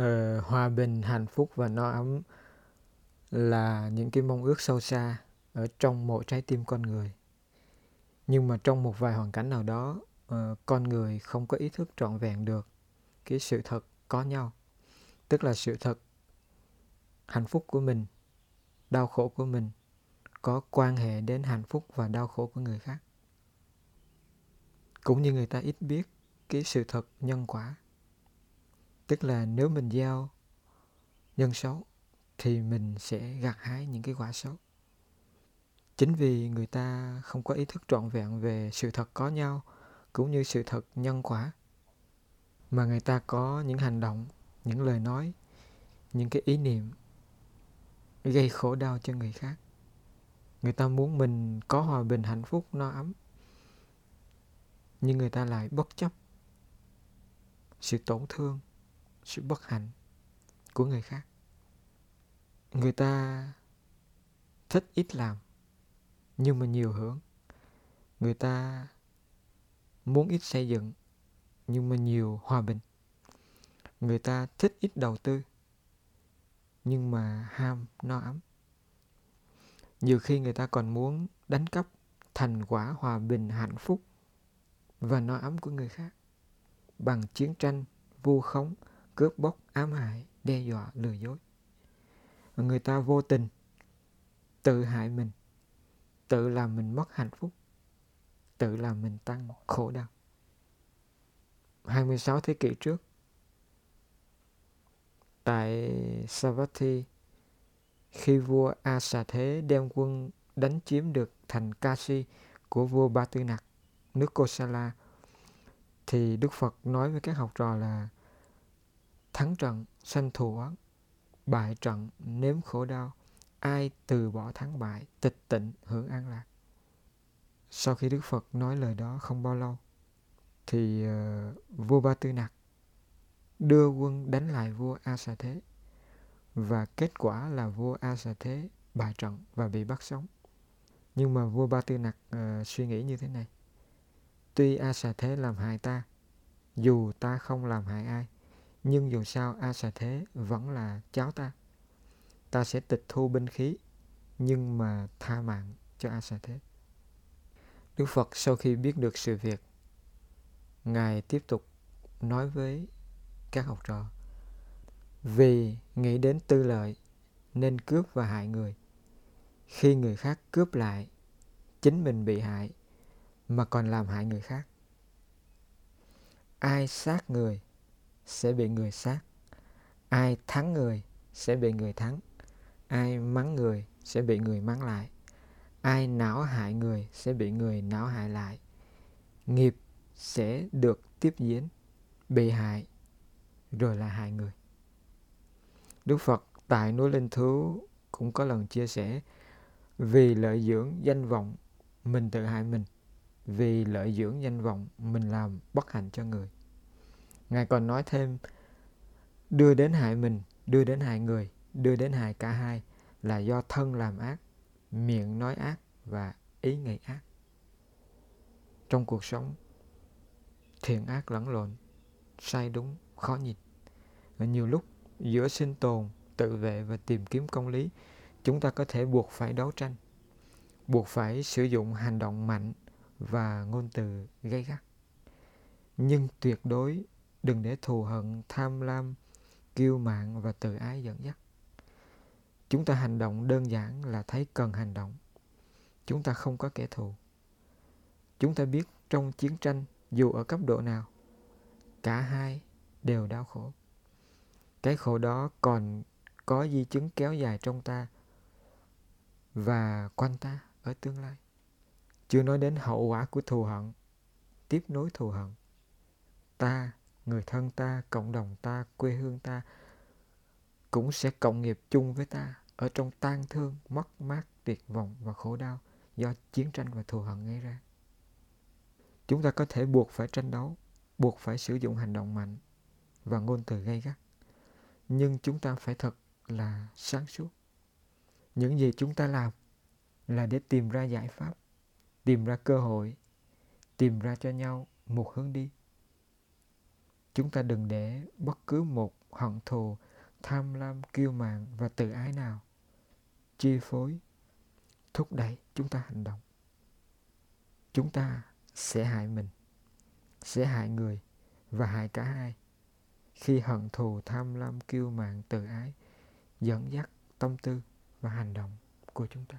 uh, hòa bình hạnh phúc và no ấm là những cái mong ước sâu xa ở trong mỗi trái tim con người. Nhưng mà trong một vài hoàn cảnh nào đó uh, con người không có ý thức trọn vẹn được cái sự thật có nhau tức là sự thật hạnh phúc của mình đau khổ của mình có quan hệ đến hạnh phúc và đau khổ của người khác. Cũng như người ta ít biết cái sự thật nhân quả tức là nếu mình gieo nhân xấu thì mình sẽ gặt hái những cái quả xấu. Chính vì người ta không có ý thức trọn vẹn về sự thật có nhau cũng như sự thật nhân quả, mà người ta có những hành động, những lời nói, những cái ý niệm gây khổ đau cho người khác. Người ta muốn mình có hòa bình, hạnh phúc, no ấm, nhưng người ta lại bất chấp sự tổn thương sự bất hạnh của người khác. Người ta thích ít làm, nhưng mà nhiều hưởng. Người ta muốn ít xây dựng, nhưng mà nhiều hòa bình. Người ta thích ít đầu tư, nhưng mà ham no ấm. Nhiều khi người ta còn muốn đánh cắp thành quả hòa bình hạnh phúc và no ấm của người khác bằng chiến tranh, vu khống cướp bóc, ám hại, đe dọa, lừa dối. Người ta vô tình tự hại mình, tự làm mình mất hạnh phúc, tự làm mình tăng khổ đau. 26 thế kỷ trước, tại Savatthi, khi vua A Thế đem quân đánh chiếm được thành Kashi của vua Ba Tư Nặc, nước Kosala, thì Đức Phật nói với các học trò là thắng trận sanh thù oán bại trận nếm khổ đau. Ai từ bỏ thắng bại tịch tịnh hưởng an lạc. Sau khi đức phật nói lời đó không bao lâu thì uh, vua ba tư nặc đưa quân đánh lại vua a xà thế. Và kết quả là vua a xà thế bại trận và bị bắt sống. Nhưng mà vua ba tư nặc uh, suy nghĩ như thế này. Tuy a xà thế làm hại ta dù ta không làm hại ai nhưng dù sao A Xà Thế vẫn là cháu ta. Ta sẽ tịch thu binh khí, nhưng mà tha mạng cho A Xà Thế. Đức Phật sau khi biết được sự việc, Ngài tiếp tục nói với các học trò vì nghĩ đến tư lợi nên cướp và hại người khi người khác cướp lại chính mình bị hại mà còn làm hại người khác ai sát người sẽ bị người sát. Ai thắng người sẽ bị người thắng. Ai mắng người sẽ bị người mắng lại. Ai não hại người sẽ bị người não hại lại. Nghiệp sẽ được tiếp diễn, bị hại rồi là hại người. Đức phật tại núi linh thú cũng có lần chia sẻ, vì lợi dưỡng danh vọng, mình tự hại mình. Vì lợi dưỡng danh vọng, mình làm bất hạnh cho người. Ngài còn nói thêm đưa đến hại mình, đưa đến hại người, đưa đến hại cả hai là do thân làm ác, miệng nói ác và ý nghĩ ác. Trong cuộc sống, thiện ác lẫn lộn, sai đúng, khó nhìn. Và nhiều lúc giữa sinh tồn, tự vệ và tìm kiếm công lý, chúng ta có thể buộc phải đấu tranh, buộc phải sử dụng hành động mạnh và ngôn từ gây gắt. Nhưng tuyệt đối đừng để thù hận, tham lam, kiêu mạn và tự ái dẫn dắt. Chúng ta hành động đơn giản là thấy cần hành động. Chúng ta không có kẻ thù. Chúng ta biết trong chiến tranh, dù ở cấp độ nào, cả hai đều đau khổ. Cái khổ đó còn có di chứng kéo dài trong ta và quanh ta ở tương lai. Chưa nói đến hậu quả của thù hận, tiếp nối thù hận. Ta người thân ta, cộng đồng ta, quê hương ta cũng sẽ cộng nghiệp chung với ta ở trong tang thương, mất mát, tuyệt vọng và khổ đau do chiến tranh và thù hận gây ra. Chúng ta có thể buộc phải tranh đấu, buộc phải sử dụng hành động mạnh và ngôn từ gay gắt. Nhưng chúng ta phải thật là sáng suốt. Những gì chúng ta làm là để tìm ra giải pháp, tìm ra cơ hội, tìm ra cho nhau một hướng đi chúng ta đừng để bất cứ một hận thù, tham lam, kiêu mạn và tự ái nào chi phối, thúc đẩy chúng ta hành động. Chúng ta sẽ hại mình, sẽ hại người và hại cả hai. Khi hận thù, tham lam, kiêu mạn, tự ái dẫn dắt tâm tư và hành động của chúng ta.